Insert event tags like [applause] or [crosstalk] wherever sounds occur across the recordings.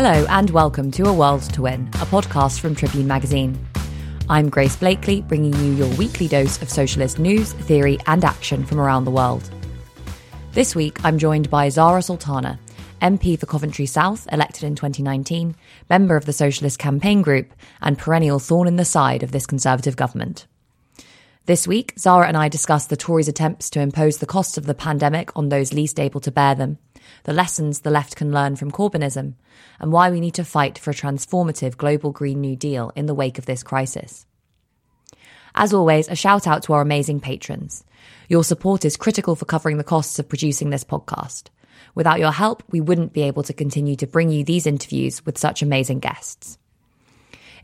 Hello, and welcome to A World to Win, a podcast from Tribune Magazine. I'm Grace Blakeley, bringing you your weekly dose of socialist news, theory, and action from around the world. This week, I'm joined by Zara Sultana, MP for Coventry South, elected in 2019, member of the Socialist Campaign Group, and perennial thorn in the side of this Conservative government. This week, Zara and I discuss the Tories' attempts to impose the costs of the pandemic on those least able to bear them, the lessons the left can learn from Corbynism, and why we need to fight for a transformative global Green New Deal in the wake of this crisis. As always, a shout out to our amazing patrons. Your support is critical for covering the costs of producing this podcast. Without your help, we wouldn't be able to continue to bring you these interviews with such amazing guests.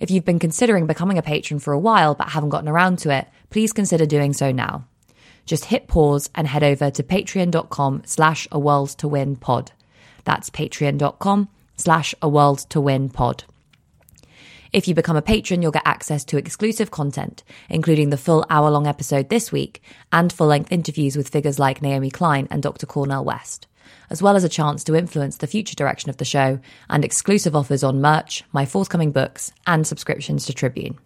If you've been considering becoming a patron for a while but haven't gotten around to it, please consider doing so now just hit pause and head over to patreon.com slash a world to win pod. That's patreon.com slash a world to win pod. If you become a patron, you'll get access to exclusive content, including the full hour long episode this week and full length interviews with figures like Naomi Klein and Dr. Cornel West, as well as a chance to influence the future direction of the show and exclusive offers on merch, my forthcoming books, and subscriptions to Tribune.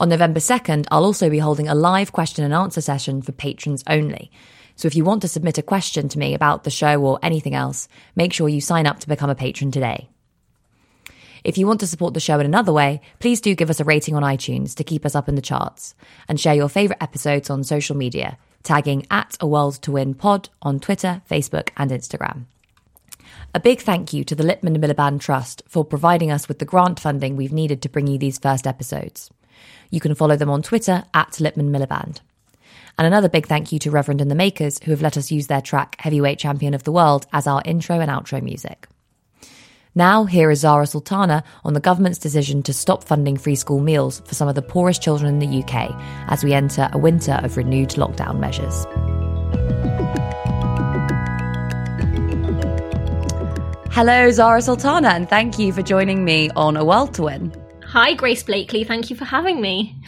On November 2nd, I'll also be holding a live question and answer session for patrons only. So if you want to submit a question to me about the show or anything else, make sure you sign up to become a patron today. If you want to support the show in another way, please do give us a rating on iTunes to keep us up in the charts and share your favourite episodes on social media, tagging at a world to win pod on Twitter, Facebook, and Instagram. A big thank you to the Lipman Miliband Trust for providing us with the grant funding we've needed to bring you these first episodes. You can follow them on Twitter at Lipman Miliband. And another big thank you to Reverend and the Makers, who have let us use their track Heavyweight Champion of the World as our intro and outro music. Now, here is Zara Sultana on the government's decision to stop funding free school meals for some of the poorest children in the UK as we enter a winter of renewed lockdown measures. Hello, Zara Sultana, and thank you for joining me on A World to Win. Hi, Grace Blakeley. Thank you for having me.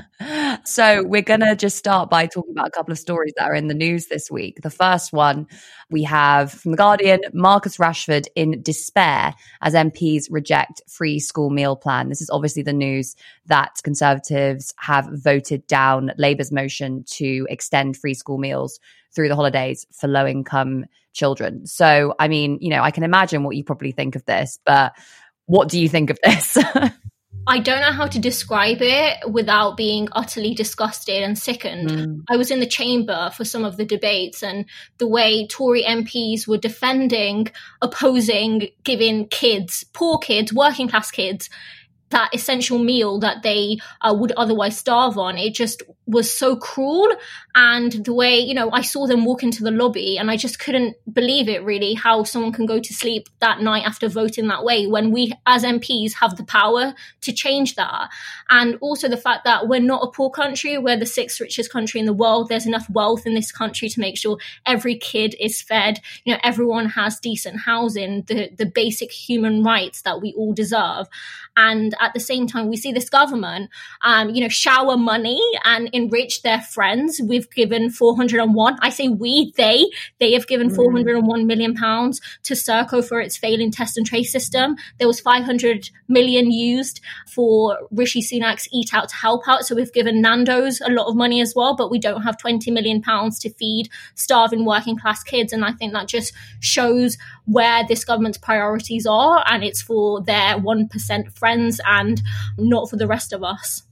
[laughs] so, we're going to just start by talking about a couple of stories that are in the news this week. The first one we have from The Guardian Marcus Rashford in despair as MPs reject free school meal plan. This is obviously the news that Conservatives have voted down Labour's motion to extend free school meals through the holidays for low income children. So, I mean, you know, I can imagine what you probably think of this, but what do you think of this? [laughs] I don't know how to describe it without being utterly disgusted and sickened. Mm. I was in the chamber for some of the debates, and the way Tory MPs were defending, opposing giving kids, poor kids, working class kids, that essential meal that they uh, would otherwise starve on. It just was so cruel. And the way, you know, I saw them walk into the lobby and I just couldn't believe it really how someone can go to sleep that night after voting that way when we as MPs have the power to change that. And also the fact that we're not a poor country, we're the sixth richest country in the world. There's enough wealth in this country to make sure every kid is fed, you know, everyone has decent housing, the, the basic human rights that we all deserve. And at the same time, we see this government, um, you know, shower money and enrich their friends. We've given 401. I say we, they, they have given mm. 401 million pounds to Serco for its failing test and trace system. There was 500 million used for Rishi Sunak's Eat Out to help out. So we've given Nando's a lot of money as well, but we don't have 20 million pounds to feed starving working class kids. And I think that just shows where this government's priorities are. And it's for their 1% friends and not for the rest of us.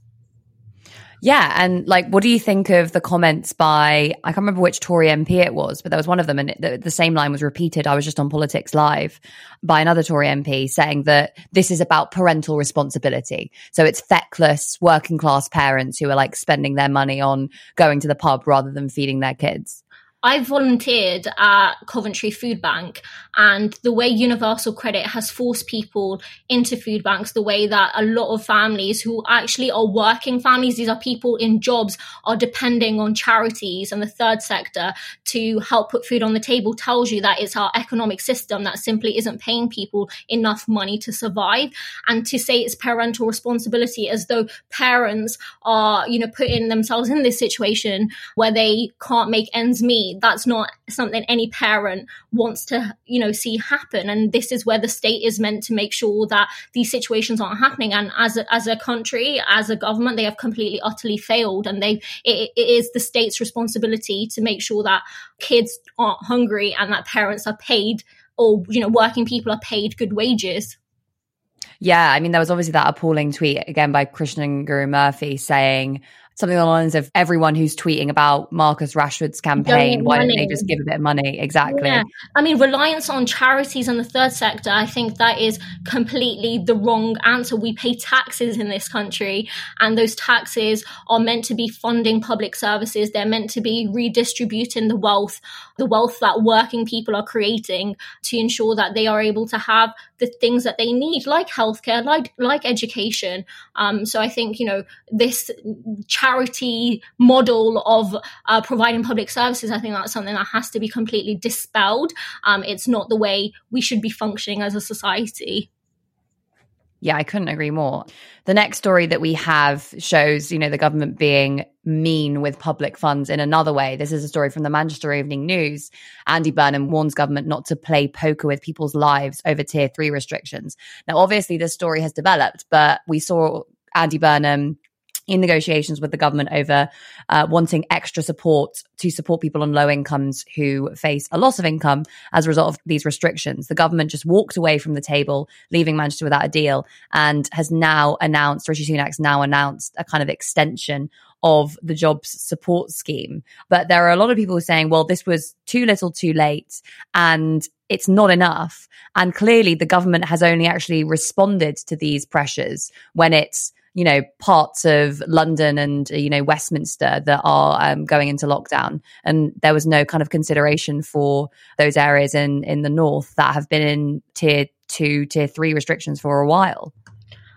Yeah. And like, what do you think of the comments by, I can't remember which Tory MP it was, but there was one of them and the, the, same line was repeated. I was just on Politics Live by another Tory MP saying that this is about parental responsibility. So it's feckless working class parents who are like spending their money on going to the pub rather than feeding their kids. I volunteered at Coventry Food Bank, and the way Universal Credit has forced people into food banks, the way that a lot of families who actually are working families, these are people in jobs, are depending on charities and the third sector to help put food on the table, tells you that it's our economic system that simply isn't paying people enough money to survive. And to say it's parental responsibility as though parents are, you know, putting themselves in this situation where they can't make ends meet that's not something any parent wants to you know see happen. And this is where the state is meant to make sure that these situations aren't happening. And as a, as a country as a government they have completely utterly failed. And they it, it is the state's responsibility to make sure that kids aren't hungry and that parents are paid or you know working people are paid good wages. Yeah, I mean, there was obviously that appalling tweet again by Krishnan Guru Murthy saying, something along the lines of everyone who's tweeting about Marcus Rashford's campaign, why don't they just give a bit of money? Exactly. Yeah. I mean, reliance on charities and the third sector, I think that is completely the wrong answer. We pay taxes in this country, and those taxes are meant to be funding public services. They're meant to be redistributing the wealth, the wealth that working people are creating to ensure that they are able to have the things that they need, like healthcare, like like education. Um, so I think you know this charity model of uh, providing public services, I think that's something that has to be completely dispelled. Um, it's not the way we should be functioning as a society. Yeah, I couldn't agree more. The next story that we have shows, you know, the government being mean with public funds in another way. This is a story from the Manchester Evening News. Andy Burnham warns government not to play poker with people's lives over tier three restrictions. Now, obviously, this story has developed, but we saw Andy Burnham in negotiations with the government over uh, wanting extra support to support people on low incomes who face a loss of income as a result of these restrictions. The government just walked away from the table, leaving Manchester without a deal, and has now announced, Rishi Sunak's now announced a kind of extension of the jobs support scheme. But there are a lot of people saying, well, this was too little too late and it's not enough. And clearly the government has only actually responded to these pressures when it's you know, parts of London and, you know, Westminster that are um, going into lockdown. And there was no kind of consideration for those areas in, in the north that have been in tier two, tier three restrictions for a while.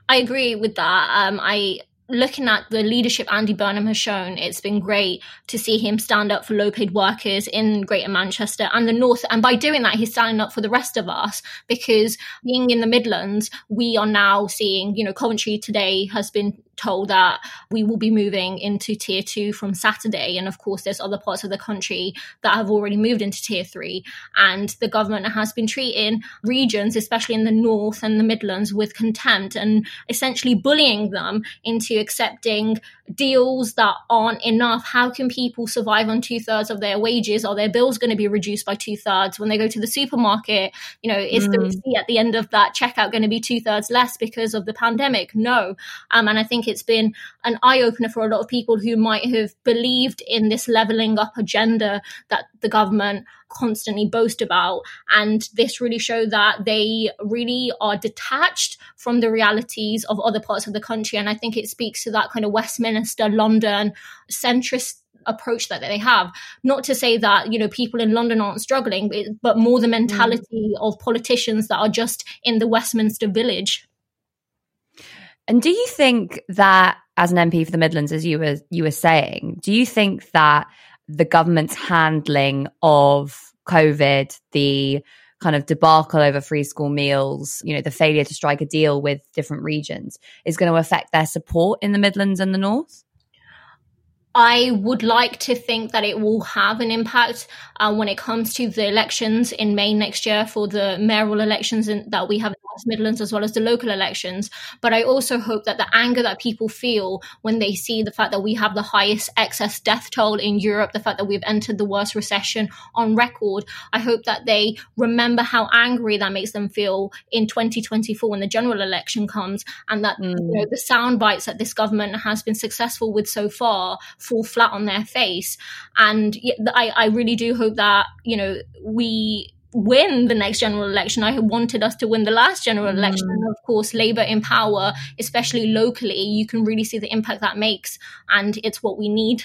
I agree with that. Um, I looking at the leadership Andy Burnham has shown, it's been great to see him stand up for low paid workers in Greater Manchester and the North. And by doing that, he's standing up for the rest of us because being in the Midlands, we are now seeing, you know, Coventry today has been told that we will be moving into tier two from Saturday. And of course, there's other parts of the country that have already moved into tier three. And the government has been treating regions, especially in the North and the Midlands, with contempt and essentially bullying them into accepting deals that aren't enough. How can people survive on two thirds of their wages? Are their bills going to be reduced by two thirds when they go to the supermarket? You know, is mm. the receipt at the end of that checkout going to be two thirds less because of the pandemic? No. Um, and I think it's been an eye opener for a lot of people who might have believed in this leveling up agenda that the government constantly boast about. And this really showed that they really are detached from the realities of other parts of the country. And I think it speaks to that kind of Westminster, London centrist approach that they have. Not to say that, you know, people in London aren't struggling, but more the mentality mm. of politicians that are just in the Westminster village. And do you think that as an MP for the Midlands, as you were you were saying, do you think that the government's handling of COVID, the kind of debacle over free school meals, you know, the failure to strike a deal with different regions is going to affect their support in the Midlands and the North? I would like to think that it will have an impact uh, when it comes to the elections in May next year for the mayoral elections in, that we have West Midlands as well as the local elections. But I also hope that the anger that people feel when they see the fact that we have the highest excess death toll in Europe, the fact that we've entered the worst recession on record, I hope that they remember how angry that makes them feel in 2024 when the general election comes, and that mm. you know, the sound bites that this government has been successful with so far fall flat on their face. And I, I really do hope that, you know, we win the next general election. I wanted us to win the last general mm. election. And of course, Labour in power, especially locally, you can really see the impact that makes. And it's what we need.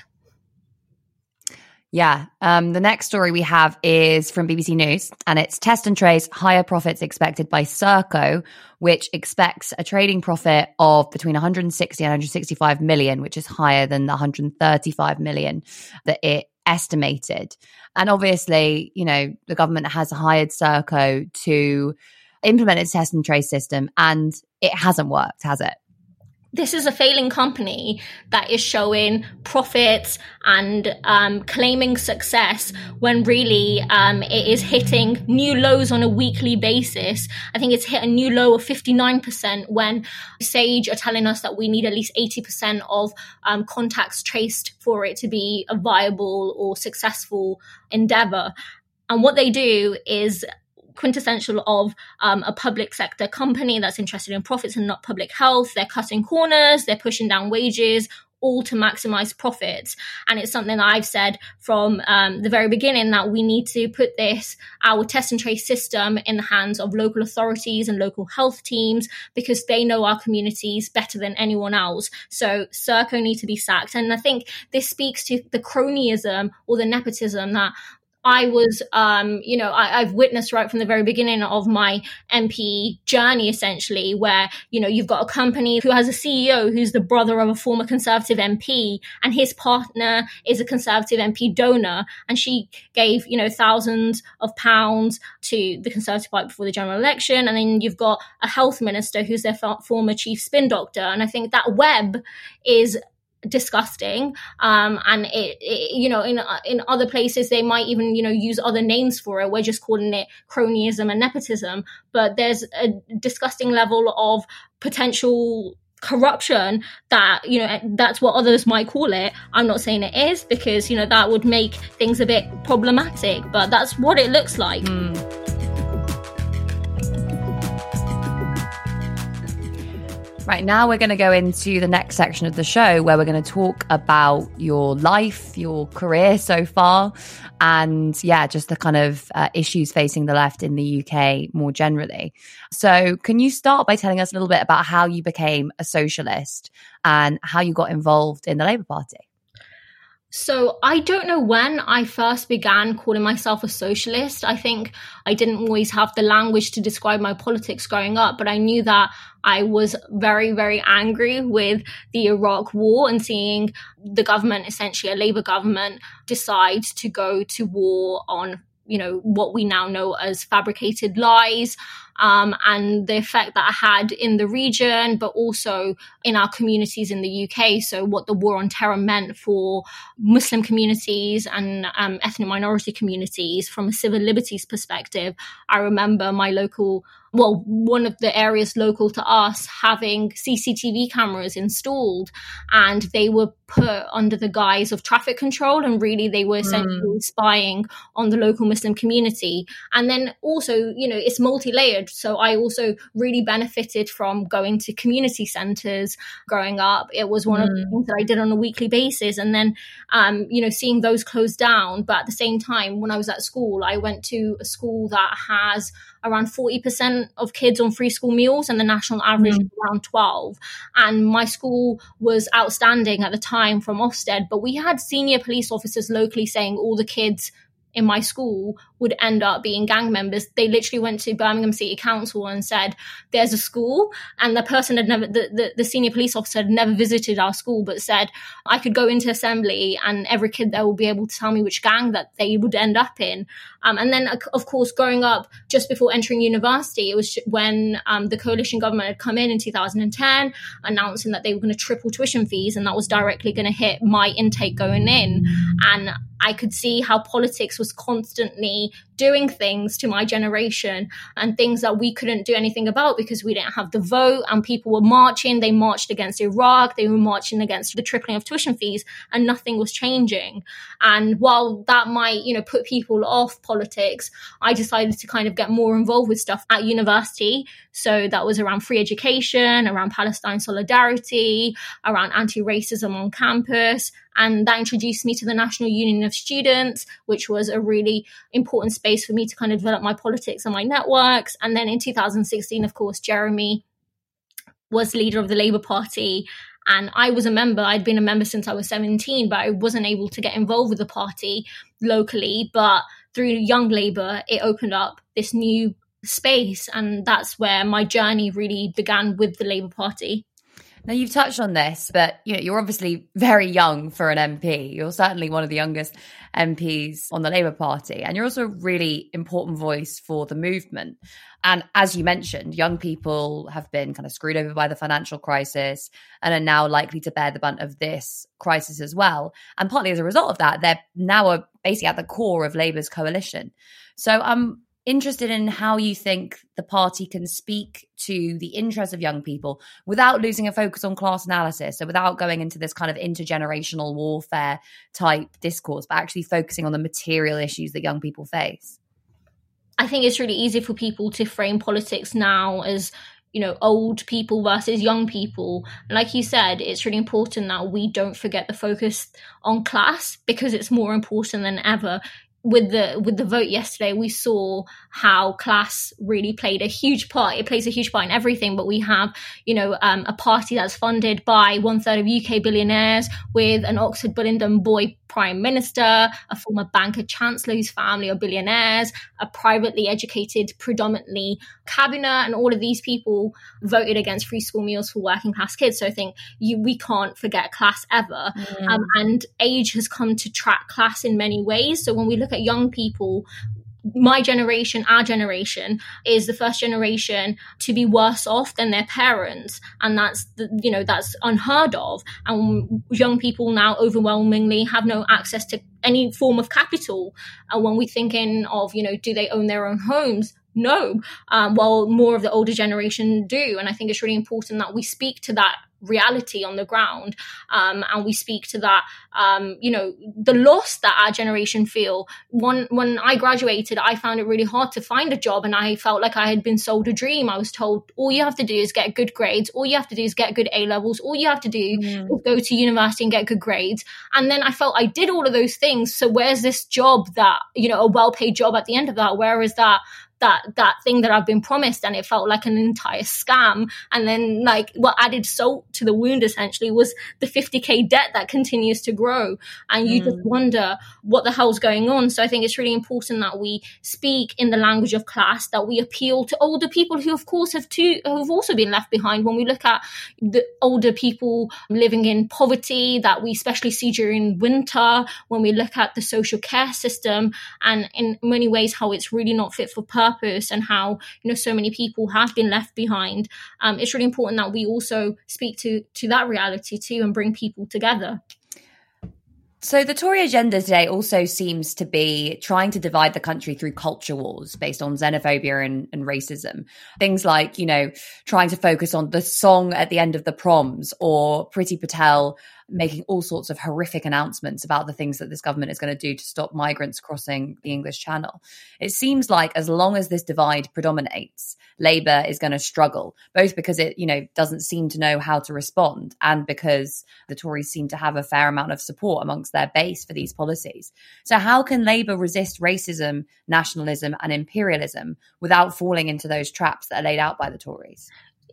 Yeah. Um, the next story we have is from BBC News, and it's Test and Trace higher profits expected by Serco, which expects a trading profit of between 160 and 165 million, which is higher than the 135 million that it estimated. And obviously, you know, the government has hired Serco to implement its test and trace system, and it hasn't worked, has it? This is a failing company that is showing profits and um, claiming success when really um, it is hitting new lows on a weekly basis. I think it's hit a new low of 59% when Sage are telling us that we need at least 80% of um, contacts traced for it to be a viable or successful endeavor. And what they do is quintessential of um, a public sector company that's interested in profits and not public health. They're cutting corners, they're pushing down wages, all to maximize profits. And it's something that I've said from um, the very beginning that we need to put this, our test and trace system, in the hands of local authorities and local health teams because they know our communities better than anyone else. So Serco need to be sacked. And I think this speaks to the cronyism or the nepotism that I was, um, you know, I, have witnessed right from the very beginning of my MP journey, essentially, where, you know, you've got a company who has a CEO who's the brother of a former Conservative MP, and his partner is a Conservative MP donor. And she gave, you know, thousands of pounds to the Conservative Party before the general election. And then you've got a health minister who's their former chief spin doctor. And I think that web is disgusting um, and it, it, you know in in other places they might even you know use other names for it. We're just calling it cronyism and nepotism but there's a disgusting level of potential corruption that you know that's what others might call it. I'm not saying it is because you know that would make things a bit problematic but that's what it looks like. Mm. Right now, we're going to go into the next section of the show where we're going to talk about your life, your career so far, and yeah, just the kind of uh, issues facing the left in the UK more generally. So, can you start by telling us a little bit about how you became a socialist and how you got involved in the Labour Party? So I don't know when I first began calling myself a socialist. I think I didn't always have the language to describe my politics growing up, but I knew that I was very, very angry with the Iraq war and seeing the government, essentially a Labour government, decide to go to war on you know what we now know as fabricated lies um, and the effect that it had in the region, but also in our communities in the UK. So, what the war on terror meant for Muslim communities and um, ethnic minority communities from a civil liberties perspective. I remember my local well, one of the areas local to us having CCTV cameras installed, and they were put under the guise of traffic control, and really they were essentially mm. spying on the local Muslim community. And then also, you know, it's multi layered. So I also really benefited from going to community centers growing up. It was one mm. of the mm. things that I did on a weekly basis. And then, um, you know, seeing those close down. But at the same time, when I was at school, I went to a school that has around 40% of kids on free school meals and the national average mm. around 12 and my school was outstanding at the time from ofsted but we had senior police officers locally saying all the kids in my school would end up being gang members. They literally went to Birmingham City Council and said, "There's a school," and the person had never, the, the, the, senior police officer had never visited our school, but said I could go into assembly and every kid there will be able to tell me which gang that they would end up in. Um, and then, of course, growing up just before entering university, it was when um, the coalition government had come in in 2010, announcing that they were going to triple tuition fees, and that was directly going to hit my intake going in, and I could see how politics was constantly money doing things to my generation and things that we couldn't do anything about because we didn't have the vote and people were marching. They marched against Iraq, they were marching against the tripling of tuition fees, and nothing was changing. And while that might, you know, put people off politics, I decided to kind of get more involved with stuff at university. So that was around free education, around Palestine solidarity, around anti racism on campus. And that introduced me to the National Union of Students, which was a really important space for me to kind of develop my politics and my networks. And then in 2016, of course, Jeremy was leader of the Labour Party. And I was a member. I'd been a member since I was 17, but I wasn't able to get involved with the party locally. But through Young Labour, it opened up this new space. And that's where my journey really began with the Labour Party. Now you've touched on this, but you know you're obviously very young for an MP. You're certainly one of the youngest MPs on the Labour Party, and you're also a really important voice for the movement. And as you mentioned, young people have been kind of screwed over by the financial crisis and are now likely to bear the brunt of this crisis as well. And partly as a result of that, they're now basically at the core of Labour's coalition. So I'm interested in how you think the party can speak to the interests of young people without losing a focus on class analysis. So, without going into this kind of intergenerational warfare type discourse, but actually focusing on the material issues that young people face. I think it's really easy for people to frame politics now as you know old people versus young people like you said it's really important that we don't forget the focus on class because it's more important than ever with the with the vote yesterday, we saw how class really played a huge part. It plays a huge part in everything. But we have, you know, um, a party that's funded by one third of UK billionaires, with an Oxford Bullingdon boy prime minister, a former banker chancellor whose family are billionaires, a privately educated, predominantly cabinet, and all of these people voted against free school meals for working class kids. So I think you, we can't forget class ever. Mm. Um, and age has come to track class in many ways. So when we look at young people, my generation, our generation, is the first generation to be worse off than their parents, and that's the, you know that's unheard of. And young people now overwhelmingly have no access to any form of capital. And when we're thinking of you know, do they own their own homes? No, um, while more of the older generation do. And I think it's really important that we speak to that reality on the ground um, and we speak to that um, you know the loss that our generation feel. When when i graduated i found it really hard to find a job and i felt like i had been sold a dream. I was told all you have to do is get good grades. All you have to do is get good a levels. All you have to do mm. is go to university and get good grades. And then i felt i did all of those things. So where's this job that you know a well-paid job at the end of that? Where is that that that thing that I've been promised and it felt like an entire scam. And then like what added salt to the wound essentially was the 50k debt that continues to grow. And you mm. just wonder what the hell's going on. So I think it's really important that we speak in the language of class, that we appeal to older people who of course have too have also been left behind. When we look at the older people living in poverty that we especially see during winter, when we look at the social care system and in many ways how it's really not fit for purpose purpose and how you know so many people have been left behind um, it's really important that we also speak to to that reality too and bring people together so the Tory agenda today also seems to be trying to divide the country through culture wars based on xenophobia and, and, racism. Things like, you know, trying to focus on the song at the end of the proms or Priti Patel making all sorts of horrific announcements about the things that this government is going to do to stop migrants crossing the English Channel. It seems like as long as this divide predominates, Labour is going to struggle, both because it, you know, doesn't seem to know how to respond and because the Tories seem to have a fair amount of support amongst their base for these policies. So how can Labour resist racism, nationalism and imperialism without falling into those traps that are laid out by the Tories?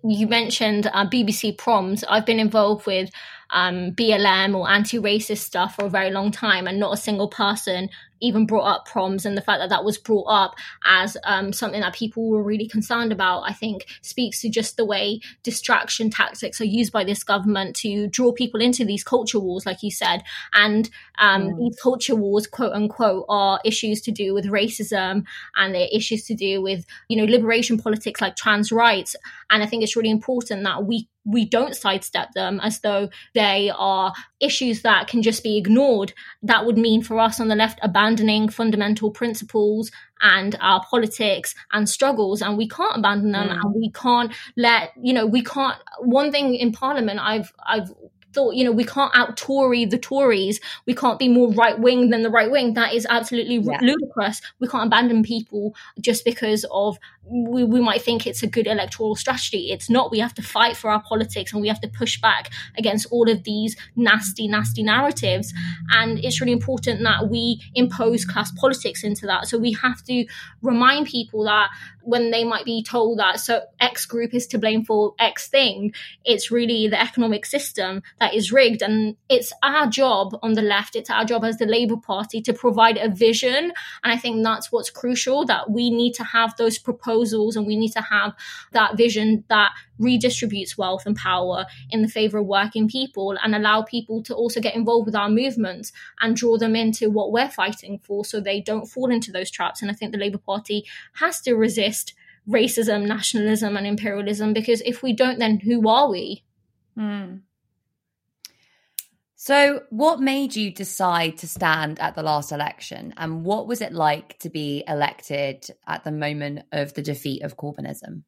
you mentioned uh, BBC proms. I've been involved with um, BLM or anti-racist stuff for a very long time, and not a single person even brought up proms and the fact that that was brought up as um, something that people were really concerned about, I think speaks to just the way distraction tactics are used by this government to draw people into these culture wars, like you said. And um, mm. these culture wars, quote unquote, are issues to do with racism and they're issues to do with, you know, liberation politics like trans rights. And I think it's really important that we we don't sidestep them as though they are issues that can just be ignored. That would mean for us on the left abandoning fundamental principles and our politics and struggles, and we can't abandon them, mm. and we can't let you know we can't. One thing in Parliament, I've I've thought, you know, we can't out Tory the Tories. We can't be more right wing than the right wing. That is absolutely yeah. ludicrous. We can't abandon people just because of we, we might think it's a good electoral strategy. It's not. We have to fight for our politics and we have to push back against all of these nasty, nasty narratives. And it's really important that we impose class politics into that. So we have to remind people that when they might be told that so X group is to blame for X thing, it's really the economic system that that is rigged. And it's our job on the left, it's our job as the Labour Party to provide a vision. And I think that's what's crucial that we need to have those proposals and we need to have that vision that redistributes wealth and power in the favor of working people and allow people to also get involved with our movements and draw them into what we're fighting for so they don't fall into those traps. And I think the Labour Party has to resist racism, nationalism, and imperialism because if we don't, then who are we? Mm. So, what made you decide to stand at the last election, and what was it like to be elected at the moment of the defeat of Corbynism?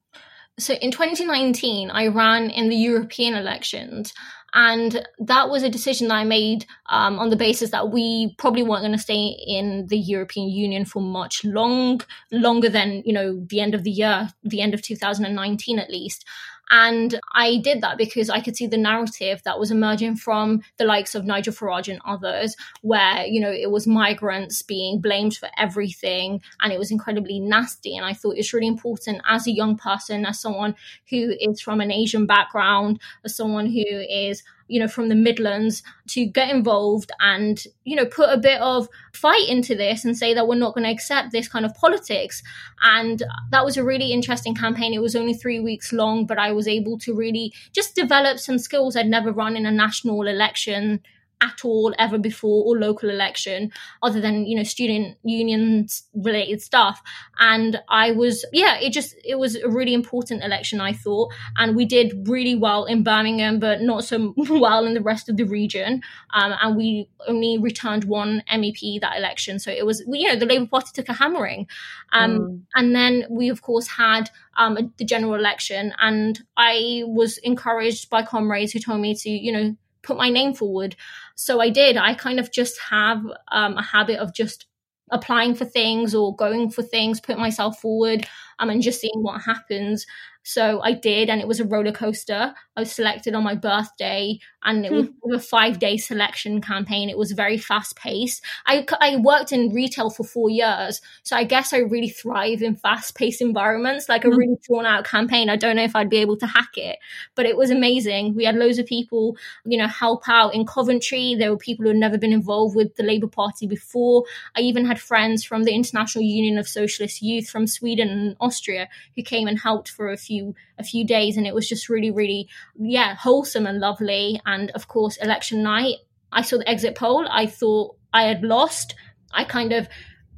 So, in 2019, I ran in the European elections, and that was a decision that I made um, on the basis that we probably weren't going to stay in the European Union for much long, longer than you know the end of the year, the end of 2019 at least. And I did that because I could see the narrative that was emerging from the likes of Nigel Farage and others, where, you know, it was migrants being blamed for everything and it was incredibly nasty. And I thought it's really important as a young person, as someone who is from an Asian background, as someone who is you know, from the Midlands to get involved and, you know, put a bit of fight into this and say that we're not going to accept this kind of politics. And that was a really interesting campaign. It was only three weeks long, but I was able to really just develop some skills I'd never run in a national election at all ever before or local election other than you know student unions related stuff. And i was yeah it just it was a really important election i thought. And we did really well in birmingham but not so [laughs] well in the rest of the region. Um, and we only returned one mep that election. So it was you know the labour party took a hammering. Um, mm. and then we of course had um, the general election. And i was encouraged by comrades who told me to you know put my name forward. So I did. I kind of just have um, a habit of just applying for things or going for things, put myself forward um, and just seeing what happens. So I did, and it was a roller coaster. I was selected on my birthday, and it was hmm. a five day selection campaign. It was very fast paced. I, I worked in retail for four years, so I guess I really thrive in fast paced environments, like a hmm. really drawn out campaign. I don't know if I'd be able to hack it, but it was amazing. We had loads of people, you know, help out in Coventry. There were people who had never been involved with the Labour Party before. I even had friends from the International Union of Socialist Youth from Sweden and Austria who came and helped for a few a few days, and it was just really, really, yeah, wholesome and lovely. And of course, election night, I saw the exit poll. I thought I had lost. I kind of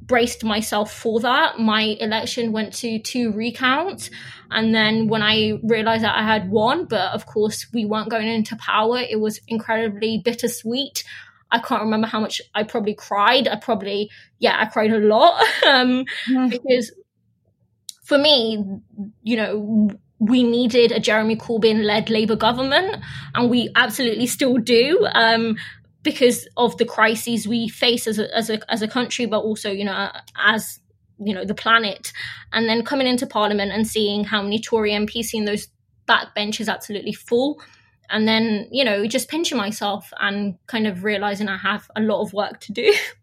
braced myself for that. My election went to two recounts. And then when I realized that I had won, but of course we weren't going into power, it was incredibly bittersweet. I can't remember how much I probably cried. I probably, yeah, I cried a lot [laughs] um, mm-hmm. because for me, you know, we needed a Jeremy Corbyn led Labour government, and we absolutely still do. Um, because of the crises we face as a, as a as a country, but also you know as you know the planet, and then coming into Parliament and seeing how many Tory MPs seeing those back benches absolutely full, and then you know just pinching myself and kind of realizing I have a lot of work to do. [laughs]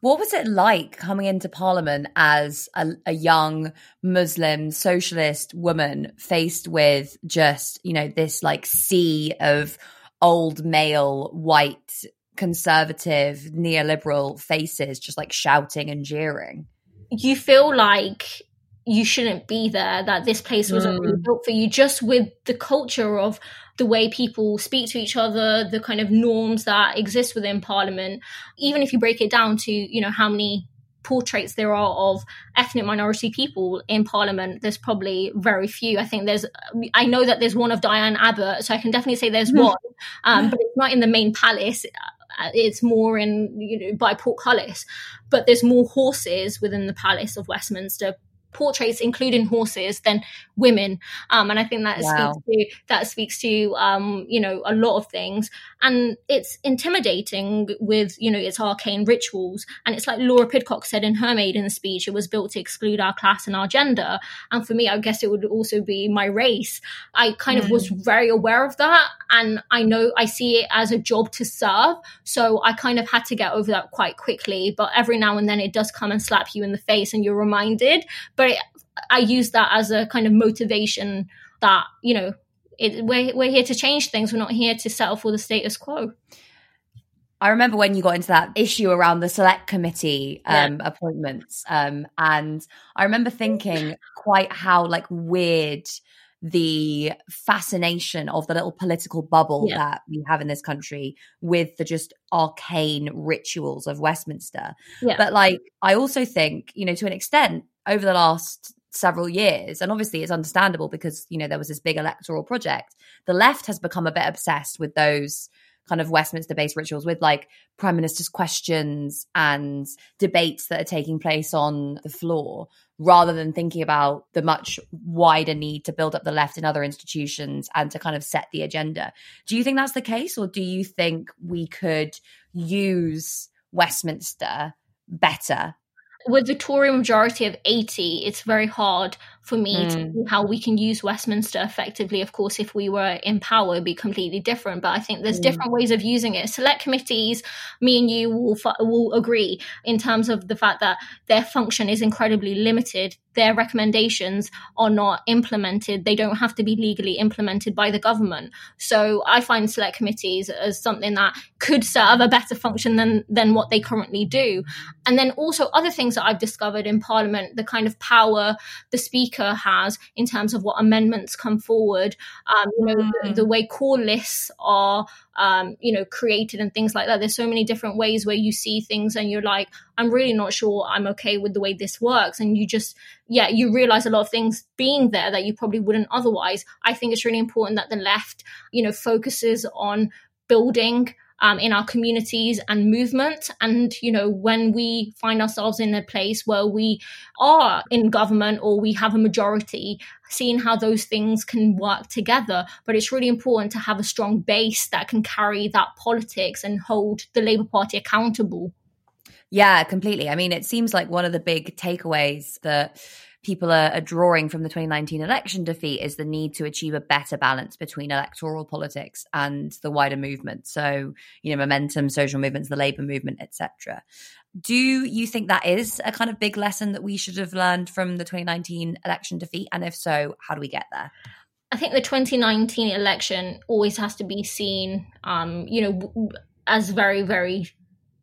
What was it like coming into Parliament as a, a, young Muslim socialist woman faced with just, you know, this like sea of old male, white, conservative, neoliberal faces just like shouting and jeering? You feel like you shouldn't be there, that this place wasn't mm. really built for you, just with the culture of the way people speak to each other, the kind of norms that exist within Parliament. Even if you break it down to, you know, how many portraits there are of ethnic minority people in Parliament, there's probably very few. I think there's, I know that there's one of Diane Abbott, so I can definitely say there's one, um, but it's not in the main palace it's more in you know by portcullis but there's more horses within the palace of westminster portraits, including horses, than women. Um, and I think that wow. speaks to that speaks to um, you know a lot of things. And it's intimidating with you know its arcane rituals. And it's like Laura Pidcock said in her maiden speech, it was built to exclude our class and our gender. And for me, I guess it would also be my race. I kind mm. of was very aware of that, and I know I see it as a job to serve. So I kind of had to get over that quite quickly. But every now and then it does come and slap you in the face, and you're reminded but I use that as a kind of motivation that, you know, it, we're, we're here to change things. We're not here to settle for the status quo. I remember when you got into that issue around the select committee um, yeah. appointments, um, and I remember thinking quite how like weird the fascination of the little political bubble yeah. that we have in this country with the just arcane rituals of Westminster. Yeah. But like, I also think, you know, to an extent, over the last several years, and obviously it's understandable because, you know, there was this big electoral project, the left has become a bit obsessed with those kind of Westminster based rituals with like prime minister's questions and debates that are taking place on the floor rather than thinking about the much wider need to build up the left in other institutions and to kind of set the agenda. Do you think that's the case, or do you think we could use Westminster better? With the Tory majority of 80, it's very hard for me mm. to hmm. see how we can use Westminster effectively. Of course, if we were in power, it'd be completely different. But I think there's mm. different ways of using it. Select committees, me and you will will agree in terms of the fact that their function is incredibly limited. Their recommendations are not implemented. They don't have to be legally implemented by the government. So I find select committees as something that could serve a better function than than what they currently do. And then also other things that I've discovered in Parliament, the kind of power the speaker Speaker has in terms of what amendments come forward. Um, you know, mm. the, the, way call lists are, um, you know, created and things like that. There's so many different ways where you see things and you're like, I'm really not sure I'm okay with the way this works. And you just, yeah, you realize a lot of things being there that you probably wouldn't otherwise. I think it's really important that the left, you know, focuses on building um, in our communities and movement. And, you know, when we find ourselves in a place where we are in government or we have a majority, seeing how those things can work together. But it's really important to have a strong base that can carry that politics and hold the Labour Party accountable. Yeah, completely. I mean, it seems like one of the big takeaways that people are, are, drawing from the 2019 election defeat is the need to achieve a better balance between electoral politics and the wider movement. So, you know, momentum, social movements, the labor movement, etc. Do you think that is a kind of big lesson that we should have learned from the 2019 election defeat? And if so, how do we get there? I think the 2019 election always has to be seen, um, you know, as very, very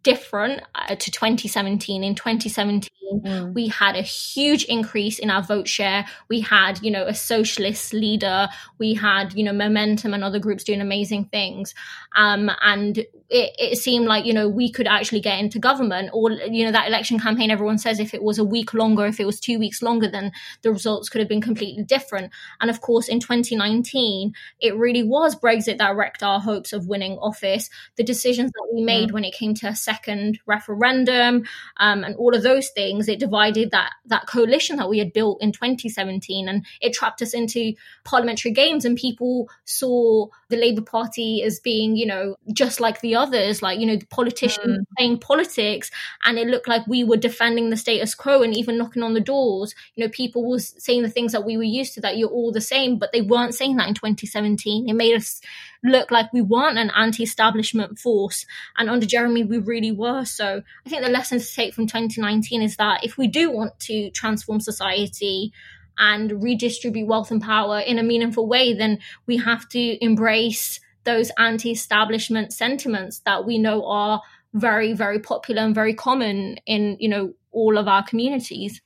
different uh, to 2017. In 2017, mm. we had a huge increase in our vote share. We had, you know, a socialist leader. We had, you know, momentum and other groups doing amazing things. Um, and it, it, seemed like you know we could actually get into government or you know that election campaign everyone says if it was a week longer if it was two weeks longer then the results could have been completely different and of course in 2019 it really was brexit that wrecked our hopes of winning office the decisions that we made when it came to a second referendum um, and all of those things it divided that that coalition that we had built in 2017 and it trapped us into parliamentary games and people saw the labour party as being you know just like the others, like, you know, the politicians mm. playing politics. And it looked like we were defending the status quo and even knocking on the doors. You know, people were saying the things that we were used to, that you're all the same, but they weren't saying that in 2017. It made us look like we weren't an anti-establishment force. And under jeremy we really were. So i think the lesson to take from 2019 is that if we do want to transform society and redistribute wealth and power in a meaningful way then we have to embrace those anti-establishment sentiments that we know are very very popular and very common in you know all of our communities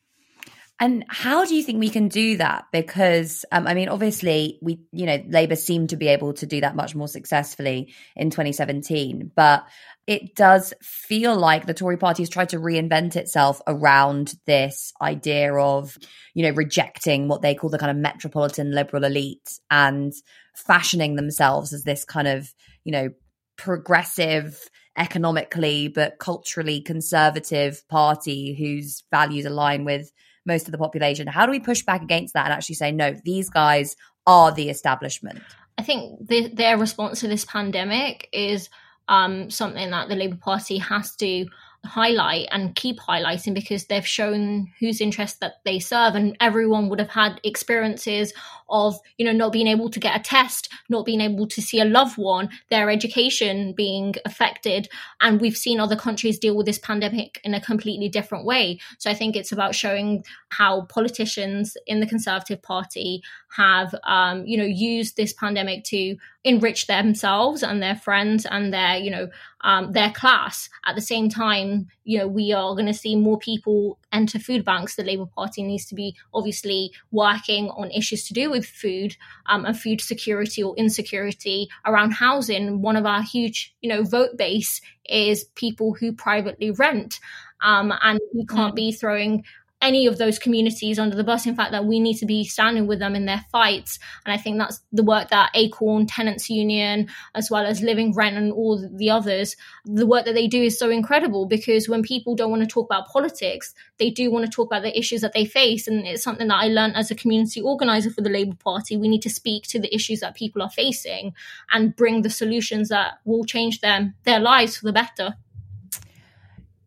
and how do you think we can do that? Because, um, I mean, obviously, we, you know, Labour seemed to be able to do that much more successfully in 2017. But it does feel like the Tory party has tried to reinvent itself around this idea of, you know, rejecting what they call the kind of metropolitan liberal elite and fashioning themselves as this kind of, you know, progressive economically but culturally conservative party whose values align with most of the population. How do we push back against that and actually say, no, these guys are the establishment? I think the, their response to this pandemic is um, something that the Labour Party has to highlight and keep highlighting because they've shown whose interest that they serve and everyone would have had experiences of, you know, not being able to get a test, not being able to see a loved one, their education being affected. And we've seen other countries deal with this pandemic in a completely different way. So I think it's about showing how politicians in the Conservative Party have, um, you know, used this pandemic to enrich themselves and their friends and their, you know, um, their class. At the same time, you know, we are going to see more people enter food banks. The Labour Party needs to be obviously working on issues to do with food um, and food security or insecurity around housing. One of our huge, you know, vote base is people who privately rent. Um, and we can't mm. be throwing any of those communities under the bus. In fact, that we need to be standing with them in their fights. And I think that's the work that Acorn, Tenants Union, as well as Living Rent and all the others, the work that they do is so incredible because when people don't want to talk about politics, they do want to talk about the issues that they face. And it's something that I learned as a community organizer for the Labour Party. We need to speak to the issues that people are facing and bring the solutions that will change them, their lives for the better.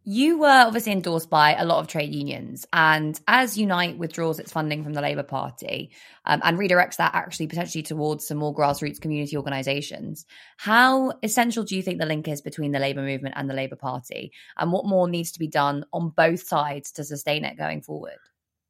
You were obviously endorsed by a lot of trade unions, and as Unite withdraws its funding from the Labour Party um, and redirects that actually potentially towards some more grassroots community organisations, how essential do you think the link is between the Labour movement and the Labour Party, and what more needs to be done on both sides to sustain it going forward?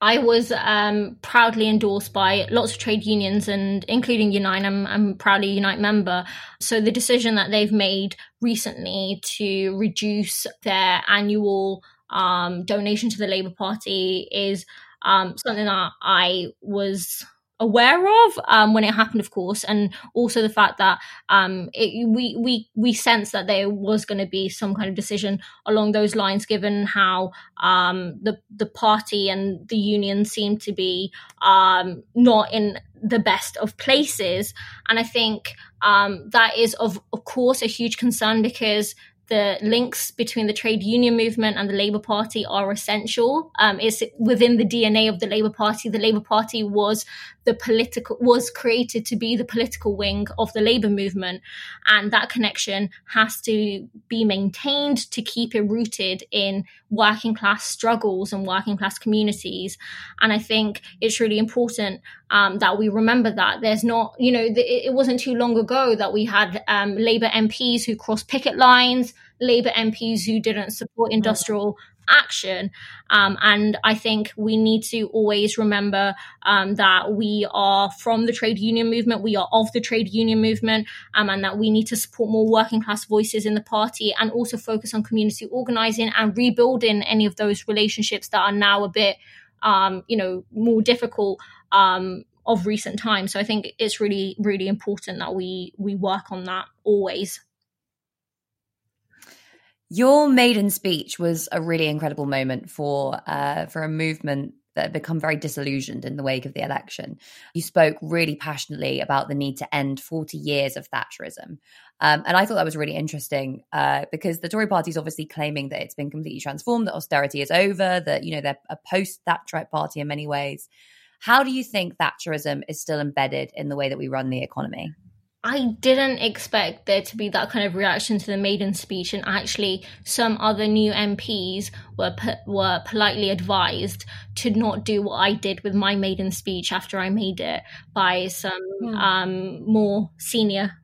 I was um, proudly endorsed by lots of trade unions and including Unite. I'm, I'm proudly a Unite member. So the decision that they've made recently to reduce their annual um, donation to the Labour Party is um, something that I was aware of um, when it happened, of course, and also the fact that um, it, we we we sense that there was going to be some kind of decision along those lines, given how um, the the party and the union seem to be um, not in the best of places, and I think um, that is of of course a huge concern because the links between the trade union movement and the Labour Party are essential. Um, it's within the DNA of the Labour Party. The Labour Party was the political was created to be the political wing of the Labour movement, and that connection has to be maintained to keep it rooted in working class struggles and working class communities. And I think it's really important um, that we remember that there's not, you know, the, it wasn't too long ago that we had um, Labour MPs who crossed picket lines Labour MPs who didn't support mm. industrial action. Um, and I think we need to always remember um, that we are from the trade union movement, we are of the trade union movement, um, and that we need to support more working class voices in the party and also focus on community organizing and rebuilding any of those relationships that are now a bit, um, you know, more difficult um, of recent times. So I think it's really, really important that we we work on that always. Your maiden speech was a really incredible moment for uh, for a movement that had become very disillusioned in the wake of the election. You spoke really passionately about the need to end 40 years of Thatcherism. Um, and I thought that was really interesting uh, because the Tory party is obviously claiming that it's been completely transformed, that austerity is over, that, you know, they're a post Thatcherite party in many ways. How do you think Thatcherism is still embedded in the way that we run the economy? I didn't expect there to be that kind of reaction to the maiden speech, and actually, some other new MPs were were politely advised to not do what I did with my maiden speech after I made it by some mm. um, more senior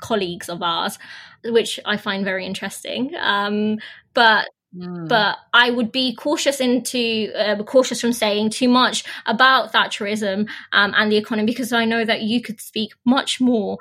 colleagues of ours, which I find very interesting. Um, but Mm. But I would be cautious into uh, cautious from saying too much about Thatcherism um, and the economy because I know that you could speak much more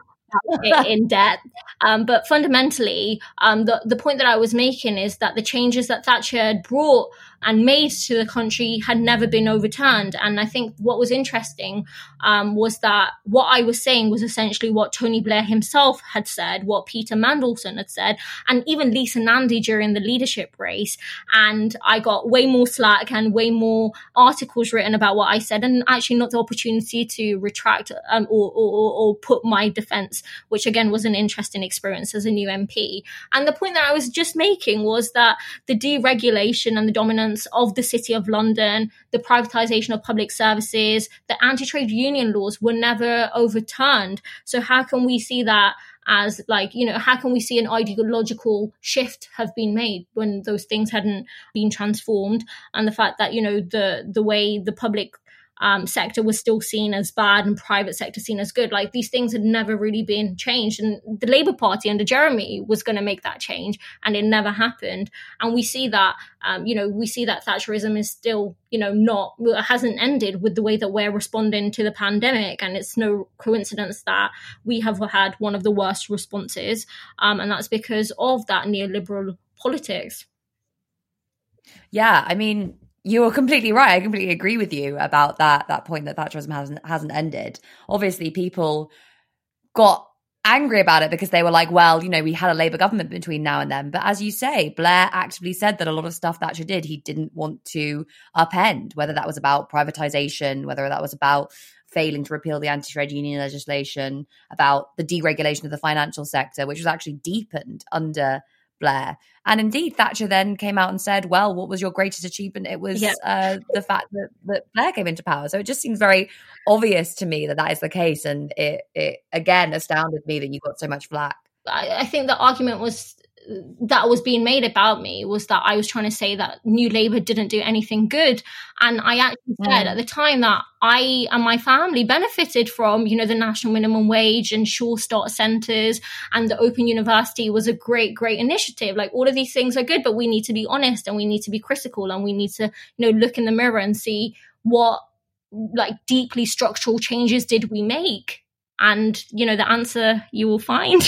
in depth. Um, but fundamentally, um, the, the point that I was making is that the changes that Thatcher had brought and made to the country had never been overturned. And I think what was interesting um, was that what I was saying was essentially what Tony Blair himself had said, what Peter Mandelson had said, and even Lisa Nandy during the leadership race. And I got way more slack and way more articles written about what I said, and actually not the opportunity to retract um, or, or, or put my defense, which again was an interesting experience as a new MP. And the point that I was just making was that the deregulation and the dominance of the City of London, the privatization of public services, the anti trade union laws were never overturned. So, how can we see that? as like you know how can we see an ideological shift have been made when those things hadn't been transformed and the fact that you know the the way the public um, sector was still seen as bad and private sector seen as good. Like these things had never really been changed. And the Labour Party under Jeremy was going to make that change, and it never happened. And we see that, um, you know, we see that Thatcherism is still, you know, not hasn't ended with the way that we're responding to the pandemic. And it's no coincidence that we have had one of the worst responses, um, and that's because of that neoliberal politics. Yeah, I mean, you are completely right. I completely agree with you about that that point that Thatcherism hasn't hasn't ended. Obviously, people got angry about it because they were like, well, you know, we had a Labour government between now and then. But as you say, Blair actively said that a lot of stuff Thatcher did, he didn't want to upend, whether that was about privatization, whether that was about failing to repeal the anti-trade union legislation, about the deregulation of the financial sector, which was actually deepened under Blair. And indeed, Thatcher then came out and said, "Well, what was your greatest achievement? It was uh, the fact that, that Blair came into power." So it just seems very obvious to me that that is the case, and it it again astounded me that you got so much flack. I, I think the argument was that was being made about me was that I was trying to say that New Labour didn't do anything good. And I actually said mm. at the time that I and my family benefited from, you know, the national minimum wage and sure start centres and the Open University was a great, great initiative. Like all of these things are good, but we need to be honest and we need to be critical and we need to, you know, look in the mirror and see what like deeply structural changes did we make? And, you know, the answer you will find.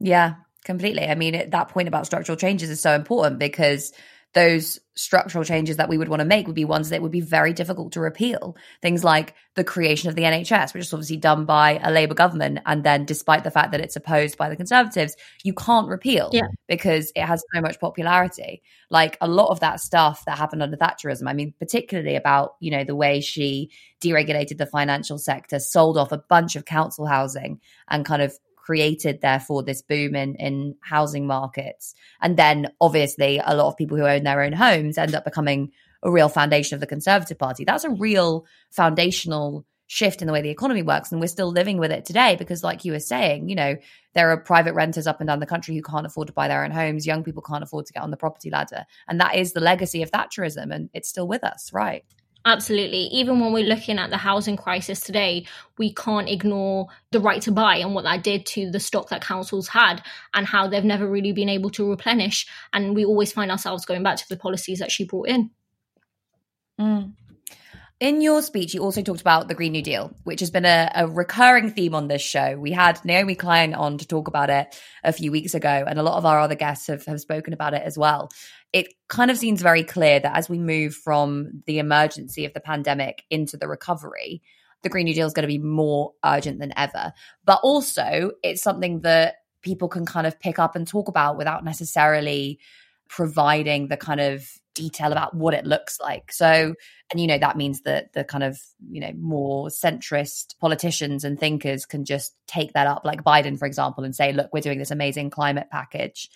Yeah, Completely. I mean, at that point about structural changes is so important because those structural changes that we would want to make would be ones that would be very difficult to repeal. Things like the creation of the NHS, which is obviously done by a Labour government. And then, despite the fact that it's opposed by the Conservatives, you can't repeal yeah. because it has so much popularity. Like a lot of that stuff that happened under Thatcherism, I mean, particularly about, you know, the way she deregulated the financial sector, sold off a bunch of council housing and kind of created therefore this boom in in housing markets. And then obviously a lot of people who own their own homes end up becoming a real foundation of the conservative party. That's a real foundational shift in the way the economy works and we're still living with it today because like you were saying you know there are private renters up and down the country who can't afford to buy their own homes. Young people can't afford to get on the property ladder. And that is the legacy of thatcherism and it's still with us right Absolutely. Even when we're looking at the housing crisis today, we can't ignore the right to buy and what that did to the stock that councils had and how they've never really been able to replenish. And we always find ourselves going back to the policies that she brought in. Mm. In your speech, you also talked about the Green New Deal, which has been a, a, recurring theme on this show. We had Naomi Klein on to talk about it a few weeks ago, and a lot of our other guests have, have spoken about it as well. It kind of seems very clear that as we move from the emergency of the pandemic into the recovery, the Green New Deal is going to be more urgent than ever. But also, it's something that people can kind of pick up and talk about without necessarily providing the kind of detail about what it looks like. So, and you know, that means that the kind of, you know, more centrist politicians and thinkers can just take that up, like Biden, for example, and say, look, we're doing this amazing climate package.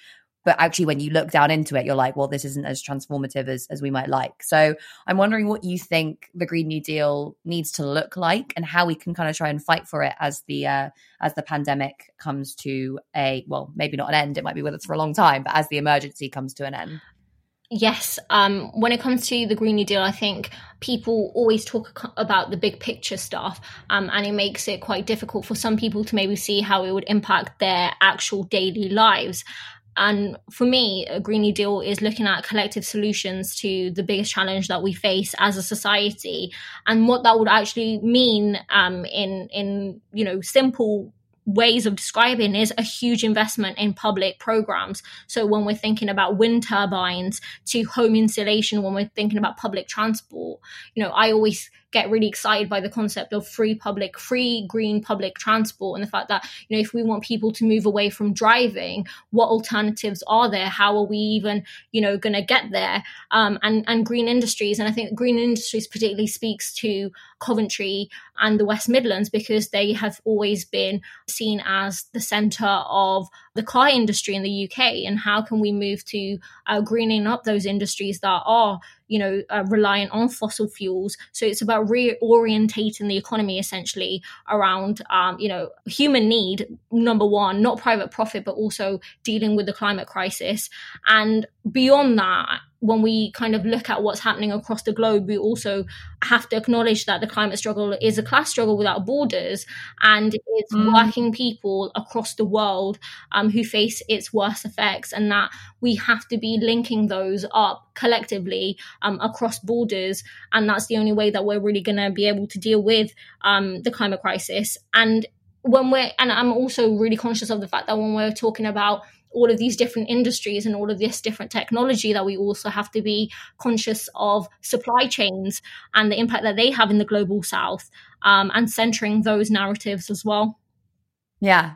But actually, when you look down into it, you're like, well, this isn't as transformative as, as we might like. So I'm wondering what you think the Green New Deal needs to look like and how we can kind of try and fight for it as the uh, as the pandemic comes to a well, maybe not an end. It might be with us for a long time, but as the emergency comes to an end. Yes, um, when it comes to the Green New Deal, I think people always talk about the big picture stuff, um, and it makes it quite difficult for some people to maybe see how it would impact their actual daily lives. And for me, a Green New Deal is looking at collective solutions to the biggest challenge that we face as a society, and what that would actually mean um, in in you know simple ways of describing is a huge investment in public programs. So when we're thinking about wind turbines to home insulation, when we're thinking about public transport, you know, I always get really excited by the concept of free public, free green public transport and the fact that, you know, if we want people to move away from driving, what alternatives are there? How are we even, you know, going to get there? Um, and, and green industries. And I think green industries particularly speaks to Coventry and the West Midlands because they have always been seen as the centre of the car industry in the UK and how can we move to uh, greening up those industries that are you know uh, reliant on fossil fuels. So it's about reorientating the economy essentially around um, you know human need number one not private profit but also dealing with the climate crisis. And beyond that when we kind of look at what's happening across the globe, we also have to acknowledge that the climate struggle is a class struggle without borders and it's mm. working people across the world um, who face its worst effects, and that we have to be linking those up collectively um, across borders. And that's the only way that we're really going to be able to deal with um, the climate crisis. And when we're, and I'm also really conscious of the fact that when we're talking about all of these different industries and all of this different technology that we also have to be conscious of supply chains and the impact that they have in the global south um, and centering those narratives as well. Yeah.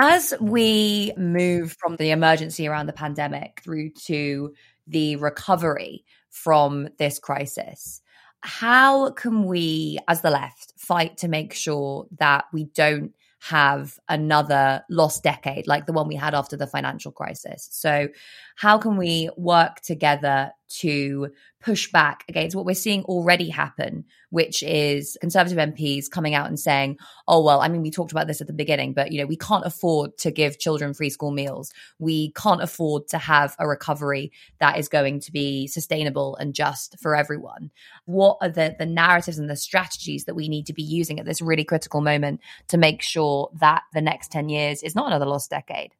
As we move from the emergency around the pandemic through to the recovery from this crisis how can we as the left fight to make sure that we don't have another lost decade like the one we had after the financial crisis. So, how can we work together to push back against what we're seeing already happen, which is Conservative MPs coming out and saying, oh, well, I mean, we talked about this at the beginning, but, you know, we can't afford to give children free school meals. We can't afford to have a recovery that is going to be sustainable and just for everyone. What are the, the narratives and the strategies that we need to be using at this really critical moment to make sure that the next 10 years is not another lost decade?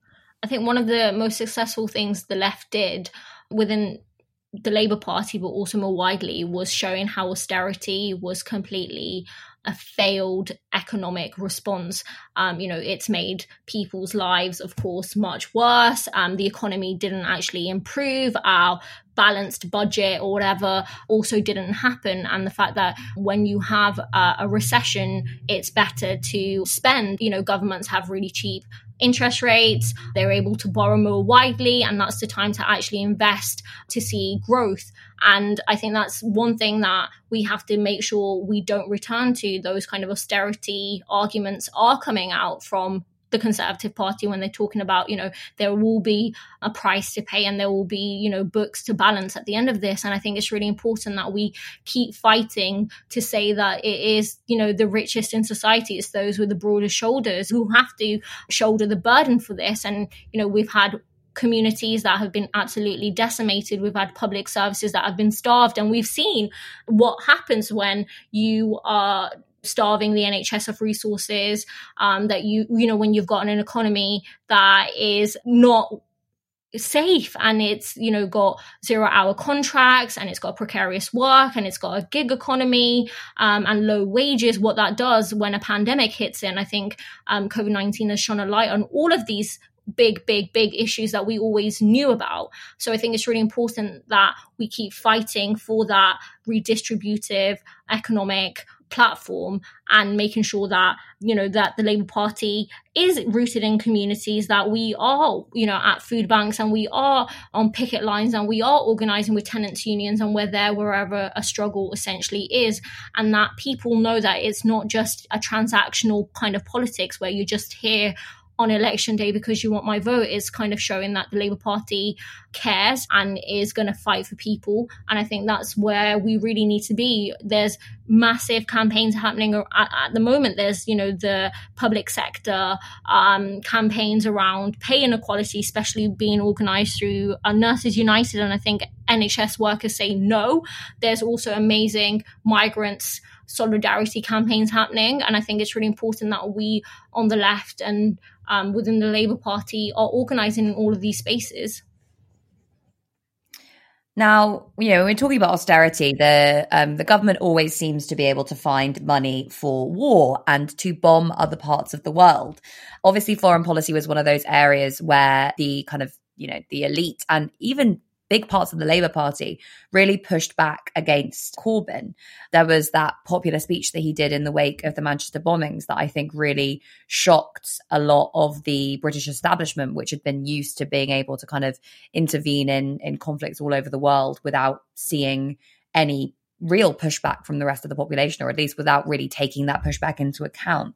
I think one of the most successful things the left did within the Labour Party, but also more widely, was showing how austerity was completely a failed economic response. Um, you know, it's made people's lives, of course, much worse. Um, the economy didn't actually improve. Our balanced budget or whatever also didn't happen. And the fact that when you have a, a recession, it's better to spend. You know, governments have really cheap interest rates, they're able to borrow more widely, and that's the time to actually invest to see growth. And I think that's one thing that we have to make sure we don't return to. Those kind of austerity arguments are coming out from the Conservative Party when they're talking about, you know, there will be a price to pay and there will be, you know, books to balance at the end of this. And I think it's really important that we keep fighting to say that it is, you know, the richest in society. It's those with the broader shoulders who have to shoulder the burden for this. And, you know, we've had communities that have been absolutely decimated. We've had public services that have been starved, and we've seen what happens when you are starving the NHS of resources, um, that you, you know, when you've got an economy that is not safe and it's you know got zero hour contracts and it's got precarious work and it's got a gig economy um, and low wages what that does when a pandemic hits in i think um, covid-19 has shone a light on all of these big big big issues that we always knew about. So i think it's really important that we keep fighting for that redistributive economic platform and making sure that you know that the labour party is rooted in communities that we are you know at food banks and we are on picket lines and we are organizing with tenants unions and we're there wherever a struggle essentially is. And that people know that it's not just a transactional kind of politics where you're just hear on election day because you want my vote is kind of showing that the Labour Party cares and is going to fight for people. And I think that's where we really need to be. There's massive campaigns happening at, at the moment. There's, you know, the public sector um, campaigns around pay inequality, especially being organised through uh, Nurses United. And I think NHS workers say no. There's also amazing migrants solidarity campaigns happening. And I think it's really important that we on the left and um, within the Labour Party are organising in all of these spaces. Now, you know, we're talking about austerity. The um, the government always seems to be able to find money for war and to bomb other parts of the world. Obviously, foreign policy was one of those areas where the kind of you know the elite and even big parts of the Labour Party really pushed back against Corbyn. There was that popular speech that he did in the wake of the Manchester bombings that I think really shocked a lot of the British establishment, which had been used to being able to kind of intervene in, in conflicts all over the world without seeing any real pushback from the rest of the population, or at least without really taking that pushback into account.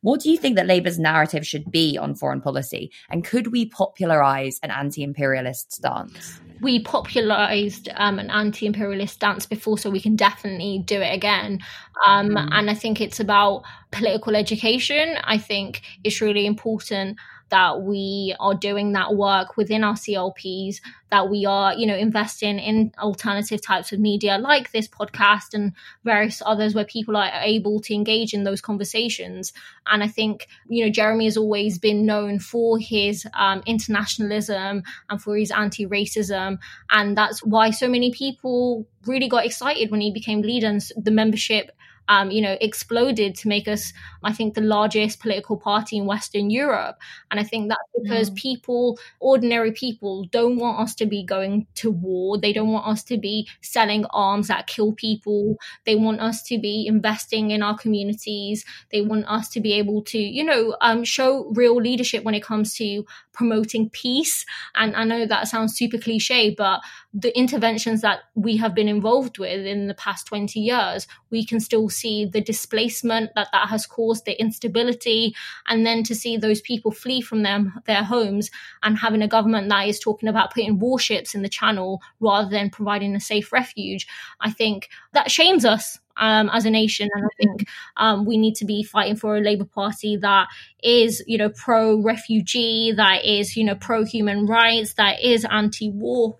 What do you think that Labour's narrative should be on foreign policy? And could we popularise an anti imperialist stance? We popularised um, an anti imperialist stance before, so we can definitely do it again. Um, mm. And I think it's about political education. I think it's really important that we are doing that work within our CLPs, that we are, you know, investing in alternative types of media like this podcast and various others where people are able to engage in those conversations. And I think, you know, Jeremy has always been known for his um, internationalism and for his anti racism. And that's why so many people really got excited when he became leader and the membership um, you know, exploded to make us, I think, the largest political party in Western Europe. And I think that's because mm. people, ordinary people, don't want us to be going to war. They don't want us to be selling arms that kill people. They want us to be investing in our communities. They want us to be able to, you know, um, show real leadership when it comes to promoting peace. And I know that sounds super cliche, but the interventions that we have been involved with in the past 20 years, we can still see the displacement that that has caused, the instability, and then to see those people flee from them, their homes and having a government that is talking about putting warships in the channel rather than providing a safe refuge. I think that shames us um, as a nation. And I think um, we need to be fighting for a Labour Party that is, you know, pro refugee, that is, you know, pro human rights, that is anti war.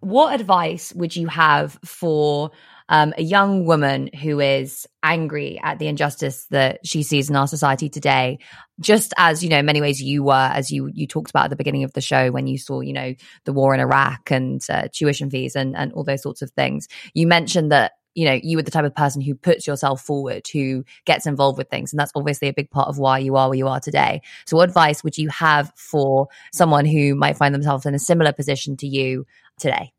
What advice would you have for um, a young woman who is angry at the injustice that she sees in our society today? Just as you know in many ways you were as you you talked about at the beginning of the show when you saw you know the war in iraq and uh, tuition fees and and all those sorts of things. You mentioned that you know you were the type of person who puts yourself forward who gets involved with things and that's obviously a big part of why you are where you are today. So what advice would you have for someone who might find themselves in a similar position to you today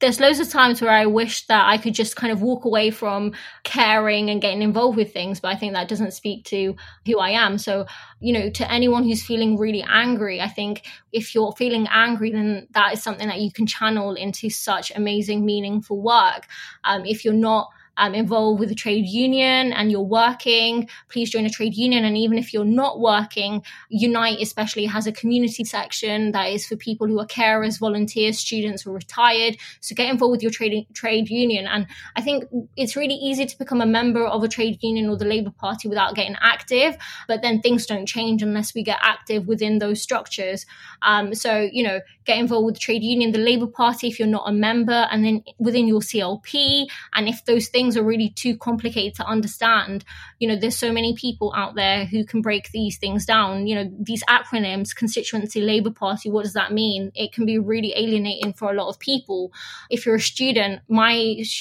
there's loads of times where I wish that I could just kind of walk away from caring and getting involved with things, but I think that doesn't speak to who I am. So, you know, to anyone who's feeling really angry, I think if you're feeling angry, then that is something that you can channel into such amazing, meaningful work. Um, if you're not um, involved with a trade union and you're working, please join a trade union. And even if you're not working, Unite especially has a community section that is for people who are carers, volunteers, students, or retired. So get involved with your trade trade union. And I think it's really easy to become a member of a trade union or the Labour Party without getting active, but then things don't change unless we get active within those structures. Um, so you know, get involved with the trade union, the Labour Party if you're not a member, and then within your CLP. And if those things things are really too complicated to understand, you know, there's so many people out there who can break these things down. You know, these acronyms, constituency, Labour Party, what does that mean? It can be really alienating for a lot of people. If you're a student, my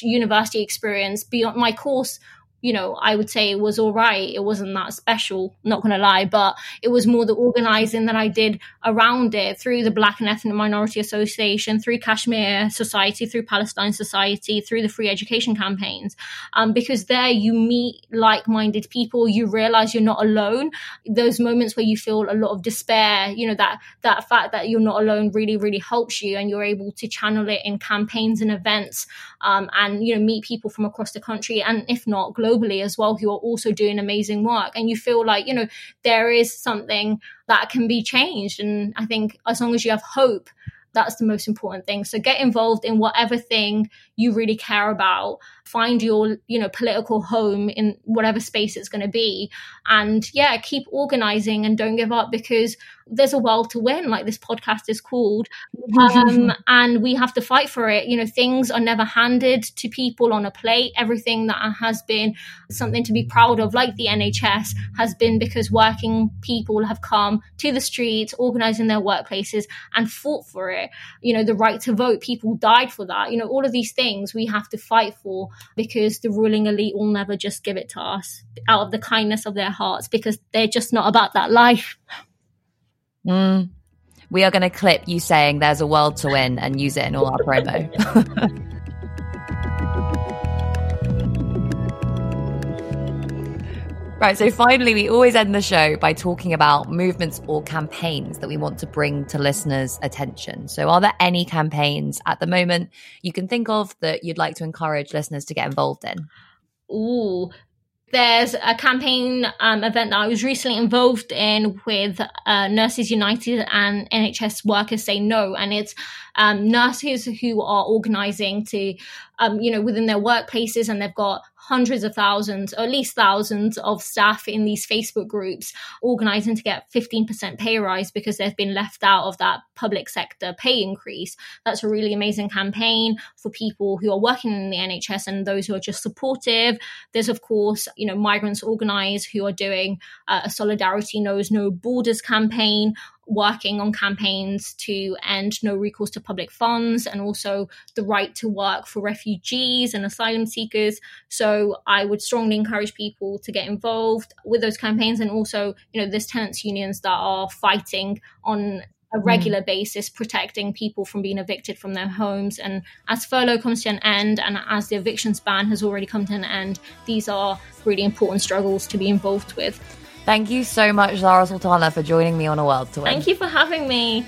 university experience beyond my course you know, I would say it was all right. It wasn't that special, not going to lie, but it was more the organizing that I did around it through the Black and Ethnic Minority Association, through Kashmir Society, through Palestine Society, through the free education campaigns. Um, because there you meet like minded people, you realize you're not alone. Those moments where you feel a lot of despair, you know, that, that fact that you're not alone really, really helps you and you're able to channel it in campaigns and events um, and, you know, meet people from across the country and if not, globally globally as well who are also doing amazing work. And you feel like you know there is something that can be changed. And i think as long as you have hope that's the most important thing. So get involved in whatever thing you really care about find your you know political home in whatever space it's going to be. And yeah keep organizing and don't give up because there's a world to win like this podcast is called. [laughs] Um, and we have to fight for it. You know things are never handed to people on a plate. Everything that has been something to be proud of like the nhs has been because working people have come to the streets organizing their workplaces and fought for it. You know the right to vote people died for that. You know all of these things we have to fight for because the ruling elite will never just give it to us out of the kindness of their hearts because they're just not about that life Mm. We are going to clip you saying there's a world to win and use it in all our promo. [laughs] Right, so finally, we always end the show by talking about movements or campaigns that we want to bring to listeners' attention. So, are there any campaigns at the moment you can think of that you'd like to encourage listeners to get involved in? Ooh, there's a campaign um, event that I was recently involved in with uh, Nurses United and NHS Workers Say No, and it's um, nurses who are organising to, um, you know, within their workplaces, and they've got hundreds of thousands, or at least thousands of staff in these Facebook groups organizing to get 15% pay rise because they've been left out of that public sector pay increase. That's a really amazing campaign for people who are working in the NHS and those who are just supportive. There's, of course, you know, migrants organize who are doing uh, a Solidarity Knows No Borders campaign working on campaigns to end no recourse to public funds and also the right to work for refugees and asylum seekers. So I would strongly encourage people to get involved with those campaigns and also, you know, there's tenants unions that are fighting on a mm. regular mm. basis protecting people from being evicted from their homes and as furlough comes to an end and as the evictions ban has already come to an end these are really important struggles to be involved with Thank you so much, Zara Sultana, for joining me on A World tour. Thank you for having me.